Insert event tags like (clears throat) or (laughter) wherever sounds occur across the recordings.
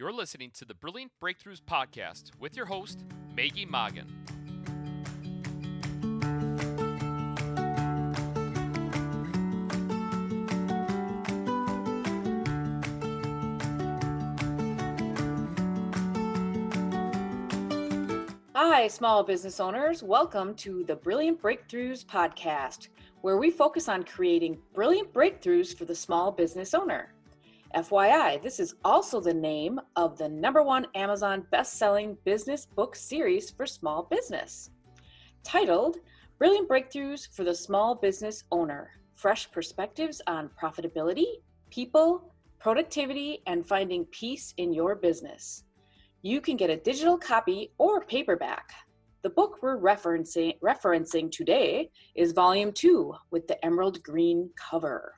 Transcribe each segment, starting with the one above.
You're listening to the Brilliant Breakthroughs Podcast with your host, Maggie Mongan. Hi, small business owners. Welcome to the Brilliant Breakthroughs Podcast, where we focus on creating brilliant breakthroughs for the small business owner. FYI, this is also the name of the number one Amazon best-selling business book series for small business. Titled Brilliant Breakthroughs for the Small Business Owner Fresh Perspectives on Profitability, People, Productivity, and Finding Peace in Your Business. You can get a digital copy or paperback. The book we're referencing, referencing today is Volume 2 with the emerald green cover.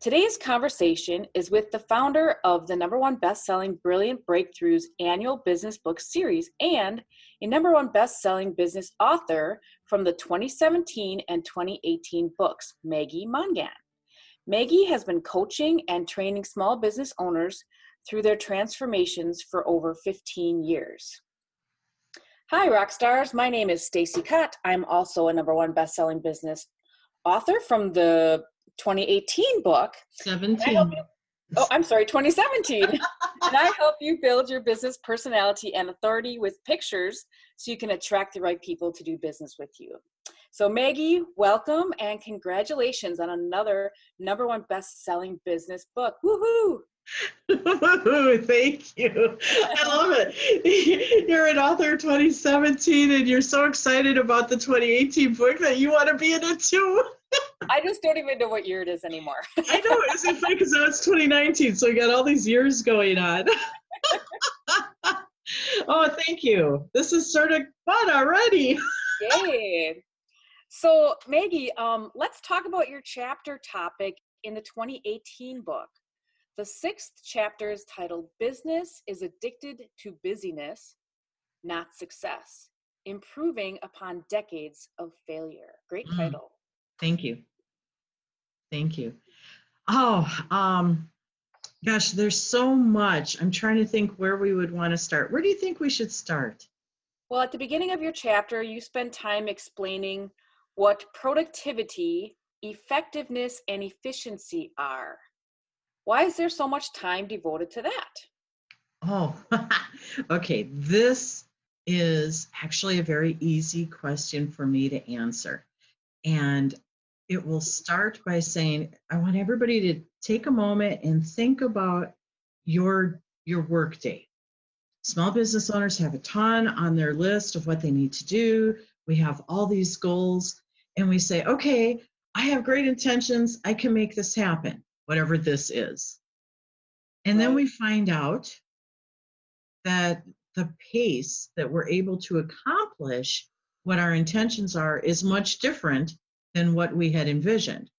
Today's conversation is with the founder of the number one best-selling Brilliant Breakthroughs annual business book series and a number one best-selling business author from the 2017 and 2018 books, Maggie Mongan. Maggie has been coaching and training small business owners through their transformations for over 15 years. Hi, rock stars. My name is Stacy Cutt. I'm also a number one best-selling business author from the 2018 book. 17. You, oh, I'm sorry, 2017. (laughs) and I help you build your business personality and authority with pictures so you can attract the right people to do business with you. So, Maggie, welcome and congratulations on another number one best selling business book. Woohoo! (laughs) Thank you. I love it. (laughs) You're an author 2017 and you're so excited about the 2018 book that you want to be in it too. I just don't even know what year it is anymore. (laughs) I know. It's funny because now it's 2019, so we got all these years going on. (laughs) oh, thank you. This is sort of fun already. (laughs) Yay. So, Maggie, um, let's talk about your chapter topic in the 2018 book. The sixth chapter is titled Business is Addicted to Busyness, Not Success Improving Upon Decades of Failure. Great mm. Thank you. Thank you. Oh, um, gosh, there's so much. I'm trying to think where we would want to start. Where do you think we should start? Well, at the beginning of your chapter, you spend time explaining what productivity, effectiveness, and efficiency are. Why is there so much time devoted to that? Oh, (laughs) okay. This is actually a very easy question for me to answer. And it will start by saying, I want everybody to take a moment and think about your your work day. Small business owners have a ton on their list of what they need to do. We have all these goals, and we say, okay, I have great intentions. I can make this happen, whatever this is. And then we find out that the pace that we're able to accomplish what our intentions are is much different than what we had envisioned.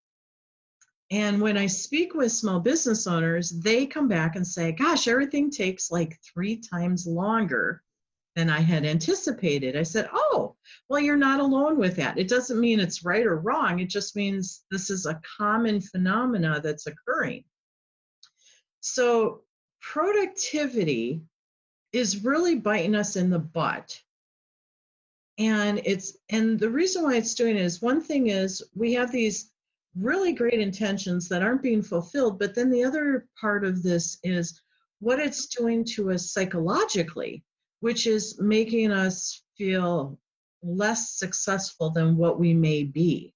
And when I speak with small business owners, they come back and say, Gosh, everything takes like three times longer than I had anticipated. I said, Oh, well, you're not alone with that. It doesn't mean it's right or wrong. It just means this is a common phenomena that's occurring. So, productivity is really biting us in the butt and it's and the reason why it's doing it is one thing is we have these really great intentions that aren't being fulfilled but then the other part of this is what it's doing to us psychologically which is making us feel less successful than what we may be.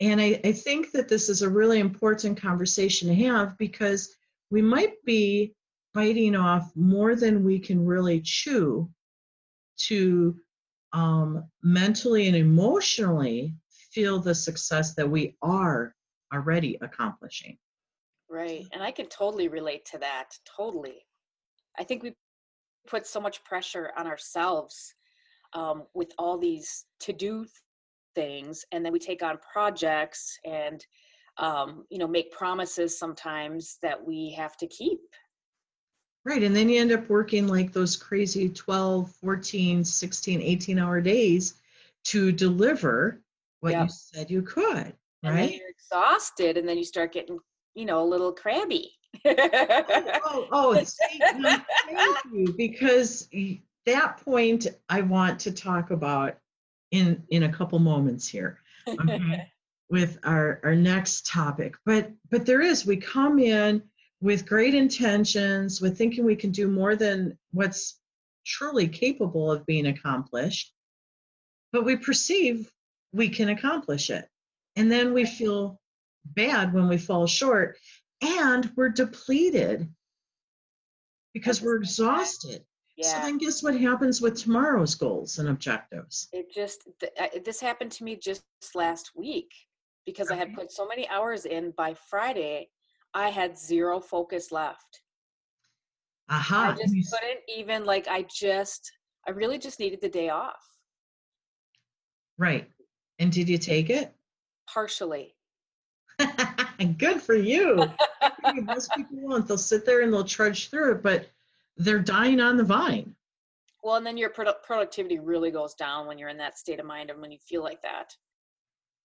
And I, I think that this is a really important conversation to have because we might be biting off more than we can really chew to um, mentally and emotionally feel the success that we are already accomplishing. Right. And I can totally relate to that. Totally. I think we put so much pressure on ourselves um, with all these to do things, and then we take on projects and, um, you know, make promises sometimes that we have to keep. Right. And then you end up working like those crazy 12, 14, 16, 18 hour days to deliver what yep. you said you could. And right. you're exhausted and then you start getting, you know, a little crabby. oh, oh, oh see, no, thank you, because that point I want to talk about in in a couple moments here. Okay. (laughs) with our our next topic but but there is we come in with great intentions with thinking we can do more than what's truly capable of being accomplished but we perceive we can accomplish it. And then we feel bad when we fall short and we're depleted because we're exhausted. So yeah. then guess what happens with tomorrow's goals and objectives? It just, th- I- uh, this happened to me just last week because I had put so many hours in by Friday, I had zero focus left. aha I just couldn't even, like, I just, I really just needed the day off, right and did you take it partially. (laughs) Good for you. Good for you. Most people won't. They'll sit there and they'll trudge through it, but they're dying on the vine. Well, and then your produ- productivity really goes down when you're in that state of mind and when you feel like that.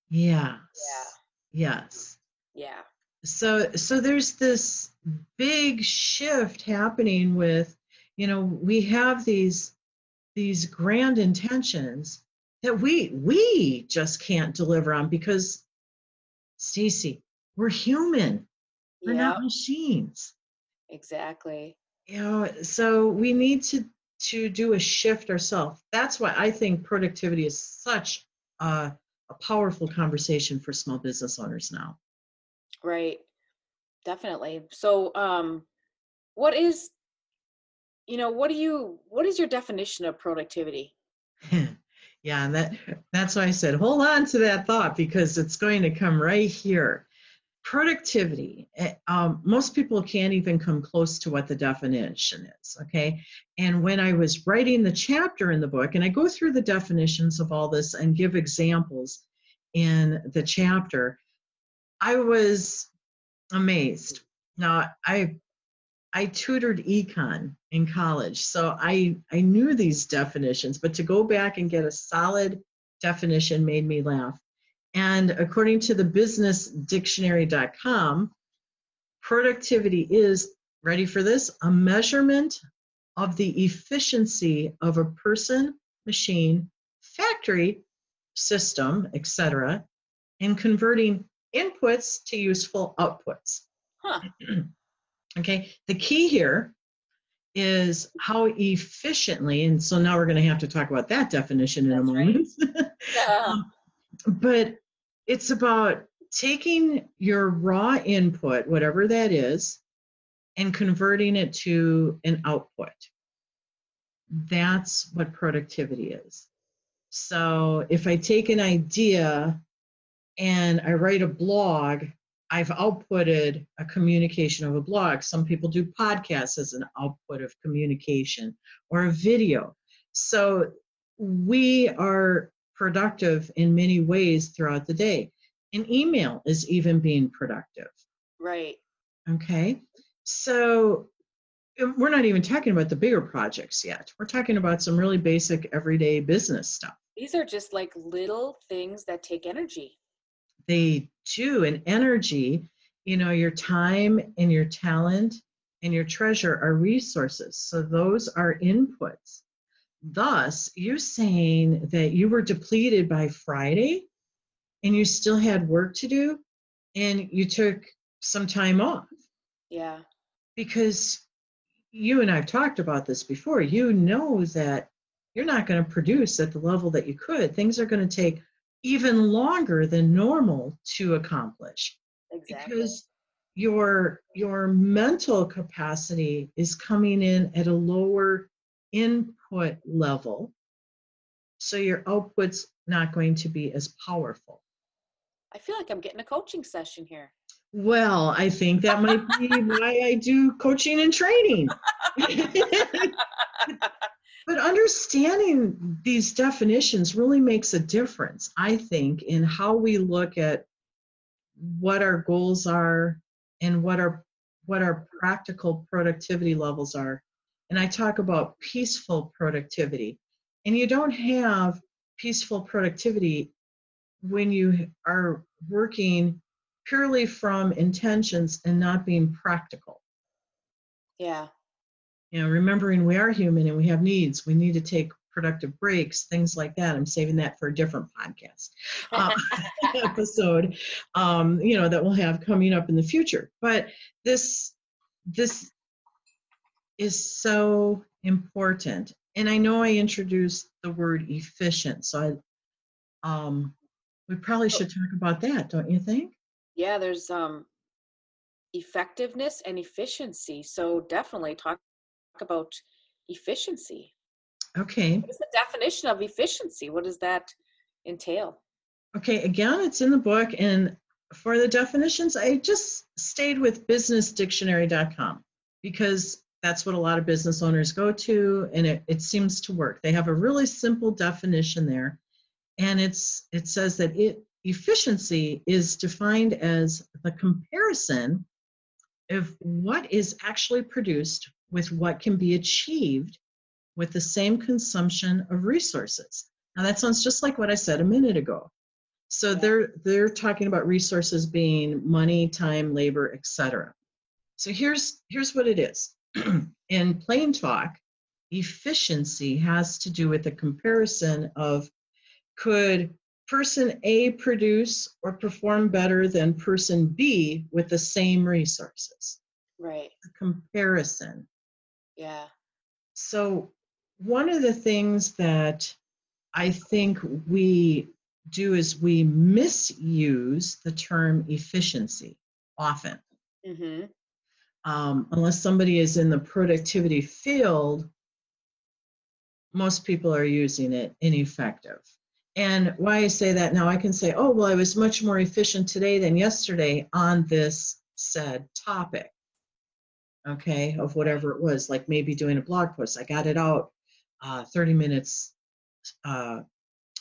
Yeah. Yeah. Yes. Yeah. So so there's this big shift happening with, you know, we have these these grand intentions that we we just can't deliver on because Stacy, we're human. We're Yeah. not machines. Exactly. you know so we need to to do a shift ourselves that's why i think productivity is such a, a powerful conversation for small business owners now Right. Definitely. So, um, what is, you know, what do you, what is your definition of productivity? (laughs) yeah and that that's why i said hold on to that thought because it's going to come right here productivity eh, um, most people can't even come close to what the definition is okay and when i was writing the chapter in the book and i go through the definitions of all this and give examples in the chapter i was amazed now i i tutored econ in college so i i knew these definitions but to go back and get a solid definition made me laugh and according to the businessdictionary.com, productivity is, ready for this, a measurement of the efficiency of a person, machine, factory, system, etc., in converting inputs to useful outputs. Huh. (clears throat) okay, the key here is how efficiently, and so now we're going to have to talk about that definition in a That's right. moment. Yeah. (laughs) Um, but it's about taking your raw input, whatever that is, and converting it to an output. That's what productivity is. So if I take an idea and I write a blog, I've outputted a communication of a blog. Some people do podcasts as an output of communication or a video. So we are productive in many ways throughout the day. An email is even being productive. Right. Okay. So we're not even talking about the bigger projects yet. We're talking about some really basic everyday business stuff. These are just like little things that take energy. They do. And energy, you know, your time and your talent and your treasure are resources. So those are inputs. Thus, you saying that you were depleted by Friday and you still had work to do and you took some time off Yeah. because you and I've talked about this before. You know that you're not going to produce at the level that you could. Things are going to take even longer than normal to accomplish Exactly. because your your mental capacity is coming in at a lower input level so your output's not going to be as powerful I feel like I'm getting a coaching session here. well i think that might be (laughs) why i do coaching and training (laughs) (laughs) but understanding these definitions really makes a difference i think in how we look at what our goals are and what our what our practical productivity levels are. And i talk about peaceful productivity. And you don't have peaceful productivity when you are working purely from intentions and not being practical. Yeah. You know, remembering we are human and we have needs. We need to take productive breaks, things like that. I'm saving that for a different podcast uh, (laughs) episode, um, you know, that we'll have coming up in the future. But this, this is so important. And I know I introduced the word efficient, so I, um, we probably should talk about that, don't you think? Yeah, there's um effectiveness and efficiency. So definitely talk about efficiency. Okay. What is the definition of efficiency? What does that entail? Okay, again, it's in the book. And for the definitions, I just stayed with businessdictionary.com because that's what a lot of business owners go to, and it, it seems to work. They have a really simple definition there. And it's it says that it efficiency is defined as the comparison of what is actually produced with what can be achieved with the same consumption of resources. Now that sounds just like what I said a minute ago. So they're they're talking about resources being money, time, labor, etc. So here's here's what it is. (clears throat) In plain talk, efficiency has to do with the comparison of could person A produce or perform better than person B with the same resources? Right. A comparison. Yeah. So, one of the things that I think we do is we misuse the term efficiency often. Mm-hmm. Um, unless somebody is in the productivity field, most people are using it ineffective. And why I say that now, I can say, oh, well, I was much more efficient today than yesterday on this said topic, okay, of whatever it was, like maybe doing a blog post. I got it out uh, 30 minutes, uh,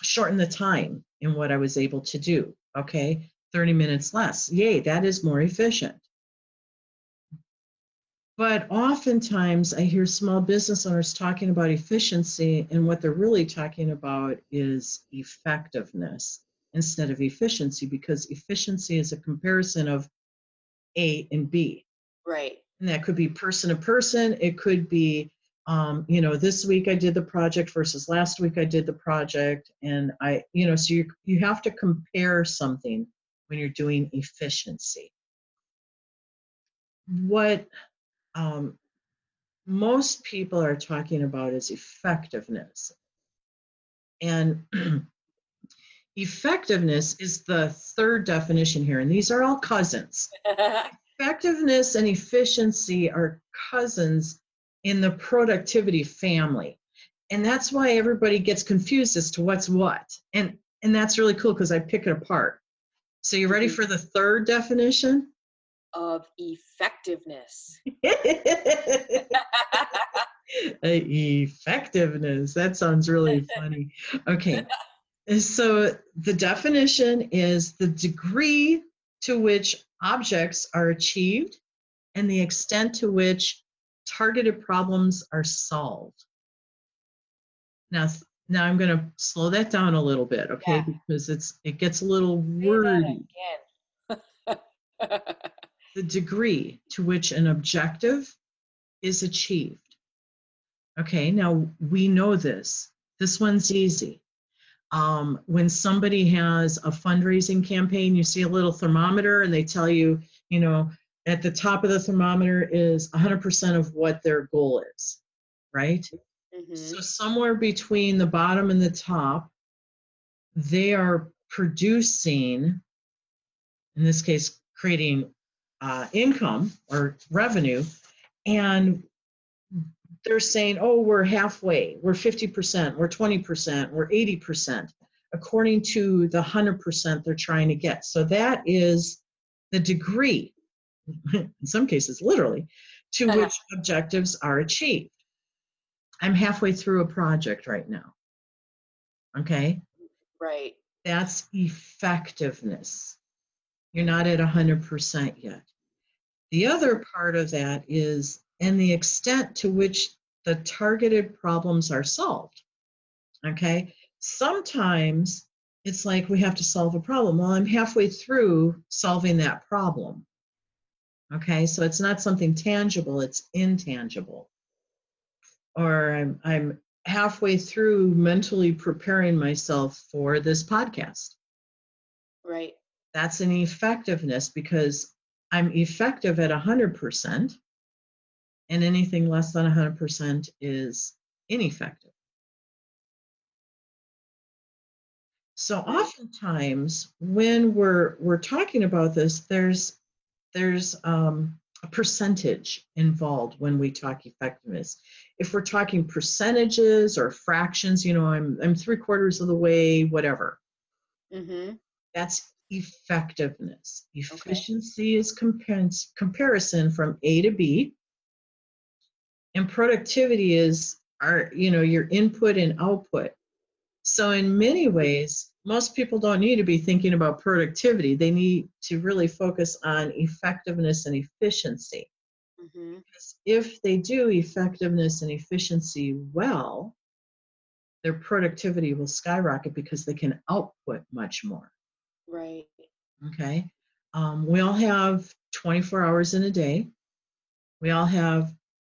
shorten the time in what I was able to do, okay, 30 minutes less. Yay, that is more efficient. But oftentimes I hear small business owners talking about efficiency, and what they're really talking about is effectiveness instead of efficiency, because efficiency is a comparison of A and B. Right. And that could be person to person, it could be um, you know, this week I did the project versus last week I did the project. And I, you know, so you, you have to compare something when you're doing efficiency. What um, most people are talking about is effectiveness. And (clears throat) effectiveness is the third definition here, and these are all cousins. (laughs) Effectiveness and efficiency are cousins in the productivity family. And that's why everybody gets confused as to what's what. And and that's really cool because I pick it apart. So you ready mm-hmm. for the third definition? of effectiveness. (laughs) effectiveness. That sounds really funny. Okay. (laughs) So the definition is the degree to which objects are achieved and the extent to which targeted problems are solved. Now, now I'm going to slow that down a little bit, okay? Yeah. Because it's it gets a little wordy. (laughs) the degree to which an objective is achieved. Okay, now we know this. This one's easy. Um, when somebody has a fundraising campaign, you see a little thermometer and they tell you, you know, at the top of the thermometer is 100% of what their goal is, right? Mm-hmm. So, somewhere between the bottom and the top, they are producing, in this case, creating uh, income or revenue, and they're saying, oh, we're halfway, we're 50%, we're 20%, we're 80%, according to the 100% they're trying to get. So that is the degree, in some cases, literally, to Uh-huh. which objectives are achieved. I'm halfway through a project right now. Okay, Right. that's effectiveness. You're not at 100% yet. The other part of that is, and the extent to which the targeted problems are solved. Okay, sometimes it's like we have to solve a problem. Well, I'm halfway through solving that problem. Okay, so it's not something tangible, it's intangible. Or I'm I'm halfway through mentally preparing myself for this podcast. Right. That's an effectiveness because I'm effective at 100%, and anything less than 100% is ineffective. So oftentimes when we're we're talking about this, there's there's um, a percentage involved when we talk effectiveness. If we're talking percentages or fractions, you know, I'm I'm three quarters of the way, whatever. Mm-hmm. That's effectiveness. Efficiency okay. is compar- comparison from A to B, and productivity is our you know your input and output. So in many ways, most people don't need to be thinking about productivity. They need to really focus on effectiveness and efficiency. Mm-hmm. If they do effectiveness and efficiency well, their productivity will skyrocket because they can output much more. Right. Okay. Um, we all have 24 hours in a day. We all have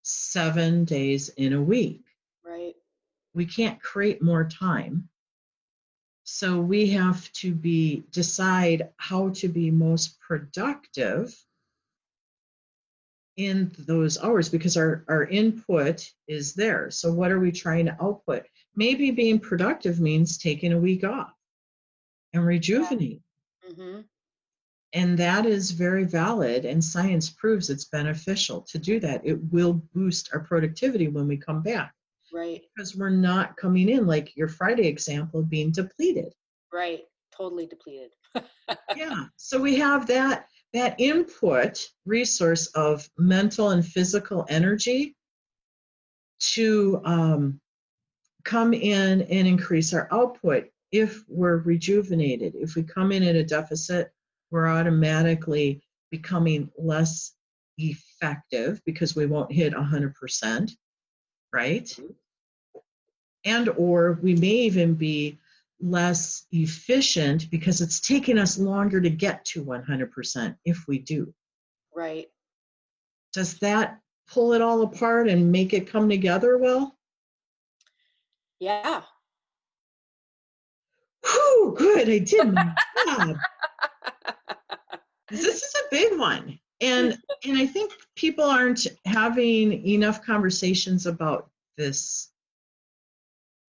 seven days in a week. Right. We can't create more time so we have to be decide how to be most productive in those hours because our, our input is there. So what are we trying to output? Maybe being productive means taking a week off and rejuvenate. Mm-hmm. And that is very valid, and science proves it's beneficial to do that. It will boost our productivity when we come back. Right. Because we're not coming in like your Friday example being depleted. Right. Totally depleted. (laughs) yeah. So we have that that input resource of mental and physical energy to um, come in and increase our output if we're rejuvenated. If we come in at a deficit, we're automatically becoming less effective because we won't hit 100%, right? Mm-hmm. And or we may even be less efficient because it's taking us longer to get to 100% if we do. Right. Does that pull it all apart and make it come together well? Yeah. Whew, good i did my job (laughs) this is a big one and and i think people aren't having enough conversations about this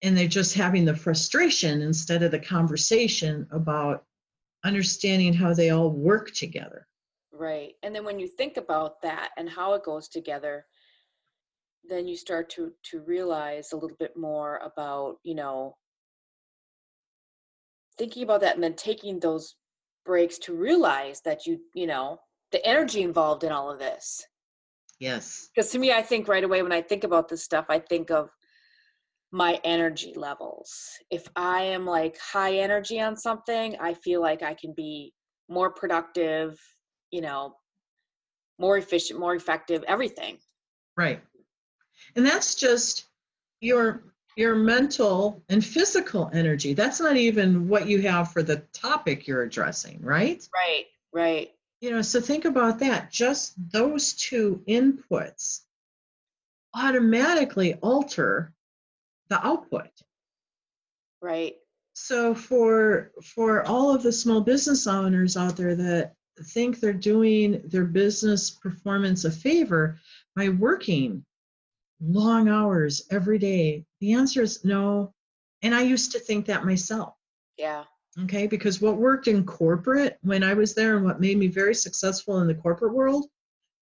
and they're just having the frustration instead of the conversation about understanding how they all work together. Right. And then when you think about that and how it goes together, then you start to to realize a little bit more about, you know, thinking about that and then taking those breaks to realize that you, you know, the energy involved in all of this. Yes. Because to me, I think right away when I think about this stuff, I think of my energy levels. If I am like high energy on something, I feel like I can be more productive, you know, more efficient, more effective, everything. Right. And that's just your your mental and physical energy. That's not even what you have for the topic you're addressing, right? Right, right. You know, so think about that. Just those two inputs automatically alter the output right so for for all of the small business owners out there that think they're doing their business performance a favor by working long hours every day the answer is no and i used to think that myself yeah okay because what worked in corporate when i was there and what made me very successful in the corporate world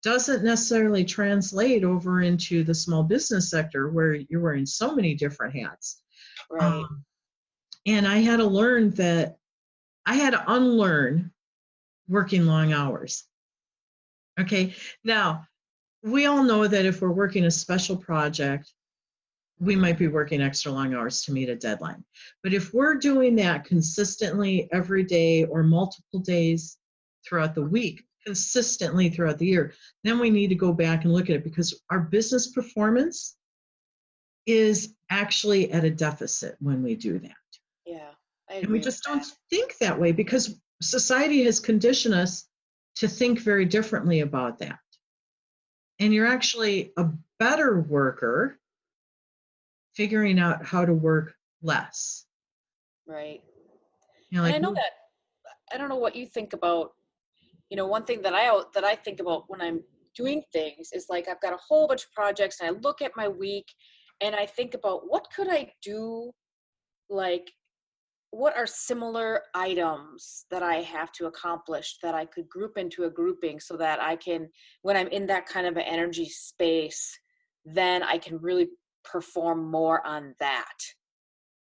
doesn't necessarily translate over into the small business sector where you're wearing so many different hats. Right. Um, and I had to learn that I had to unlearn working long hours. Okay. Now, we all know that if we're working a special project, we might be working extra long hours to meet a deadline. But if we're doing that consistently every day or multiple days throughout the week, consistently throughout the year, then we need to go back and look at it because our business performance is actually at a deficit when we do that. Yeah. and we just don't think that way because society has conditioned us to think very differently about that. And you're actually a better worker figuring out how to work less. Right. You know, And I know that I don't know what you think about. You know, one thing that I that I think about when I'm doing things is like I've got a whole bunch of projects and I look at my week and I think about what could I do like what are similar items that I have to accomplish that I could group into a grouping so that I can when I'm in that kind of an energy space then I can really perform more on that.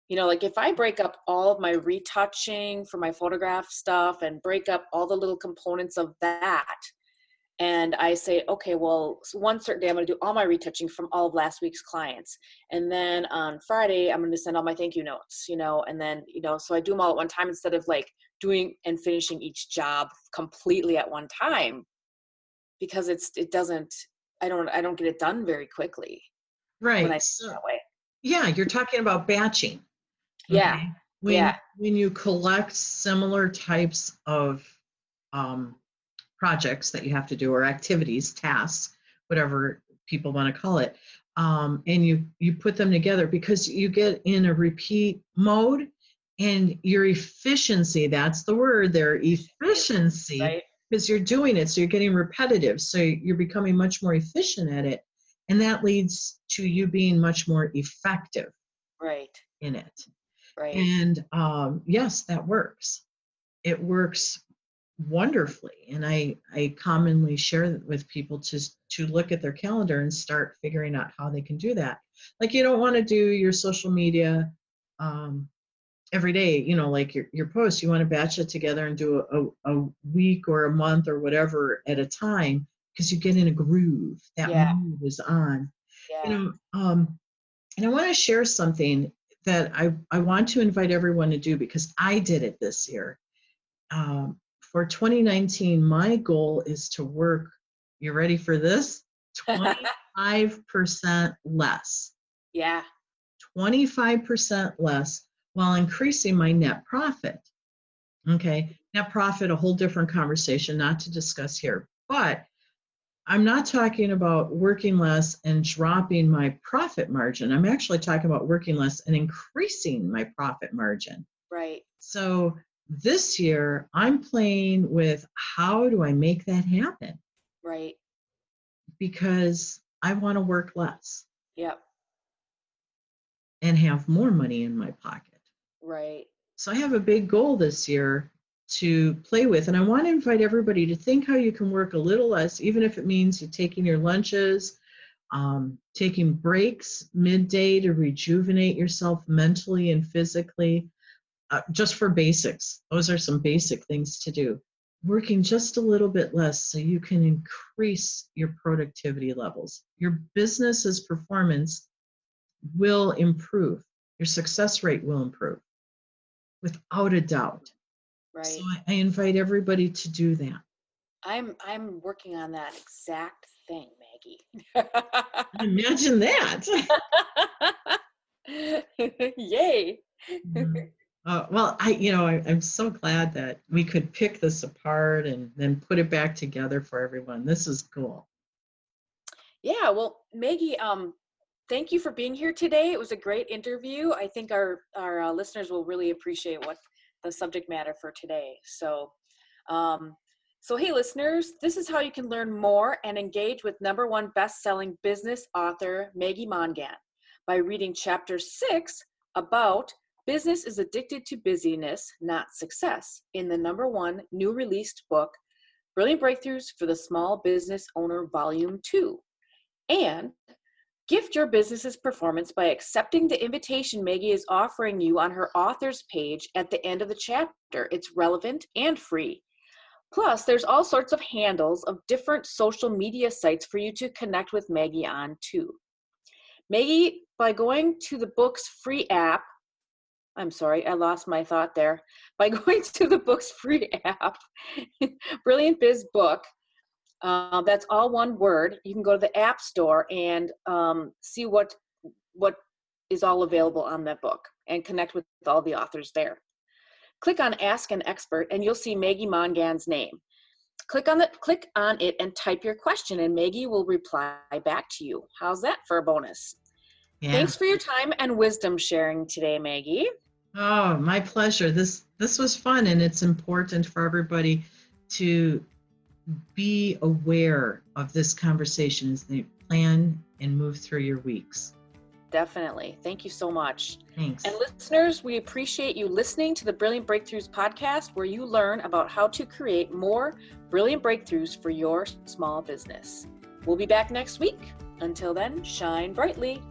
You know like if i break up all of my retouching for my photograph stuff and break up all the little components of that and i say okay well one certain day i'm going to do all my retouching from all of last week's clients and then on friday i'm going to send all my thank you notes you know and then you know so i do them all at one time instead of like doing and finishing each job completely at one time because it's it doesn't i don't i don't get it done very quickly right. when i so- that way yeah, you're talking about batching. Yeah, okay? When, yeah. When you collect similar types of um, projects that you have to do or activities, tasks, whatever people want to call it, um, and you you put them together because you get in a repeat mode and your efficiency that's the word there efficiency right. because you're doing it so you're getting repetitive so you're becoming much more efficient at it and that leads to you being much more effective right. in it. Right. And um, yes that works. It works wonderfully and i i commonly share with people to to look at their calendar and start figuring out how they can do that. Like you don't want to do your social media um, every day you know like your, your posts. You want to batch it together and do a, a, a week or a month or whatever at a time because you get in a groove. That Yeah. mood is on. Yeah. you know um and i want to share something that i i want to invite everyone to do because i did it this year. Um, for 2019 my goal is to work you ready for this? 25% less. (laughs) Yeah. 25% less while increasing my net profit. Okay net profit a whole different conversation not to discuss here but I'm not talking about working less and dropping my profit margin. I'm actually talking about working less and increasing my profit margin. right. So this year, I'm playing with how do I make that happen? right Because I want to work less yep and have more money in my pocket. right So I have a big goal this year to play with. And I want to invite everybody to think how you can work a little less, even if it means you taking your lunches, um, taking breaks midday to rejuvenate yourself mentally and physically, uh, just for basics. Those are some basic things to do. Working just a little bit less so you can increase your productivity levels. Your business's performance will improve, your success rate will improve without a doubt. right So I, I invite everybody to do that. i'm i'm working on that exact thing maggie Imagine that. (laughs) yay Mhm. Uh, well, I, you know, I, I'm so glad that we could pick this apart and then put it back together for everyone. This is cool. yeah well maggie um thank you for being here today it was a great interview i think our our uh, listeners will really appreciate what the subject matter for today so um so hey listeners this is how you can learn more and engage with number one best-selling business author maggie mongan by reading chapter six about business is addicted to busyness not success in the number one new released book brilliant breakthroughs for the small business owner volume 2 and gift your business's performance by accepting the invitation Maggie is offering you on her author's page at the end of the chapter. It's relevant and free. Plus, there's all sorts of handles of different social media sites for you to connect with Maggie on too. Maggie, by going to the book's free app, I'm sorry, I lost my thought there. (laughs) By (laughs) going to the book's free app, (laughs) Brilliant Biz Book, uh, that's all one word. You can go to the App Store and um, see what what is all available on that book and connect with all the authors there. Click on Ask an Expert and you'll see Maggie Mongan's name. click on the click on it and type your question and Maggie will reply back to you. How's that for a bonus? Yeah. Thanks for your time and wisdom sharing today, Maggie. Oh, my pleasure. This this was fun and it's important for everybody to be aware of this conversation as they plan and move through your weeks. Definitely. Thank you so much. Thanks. And listeners, we appreciate you listening to the Brilliant Breakthroughs podcast, where you learn about how to create more brilliant breakthroughs for your small business. We'll be back next week. Until then, shine brightly.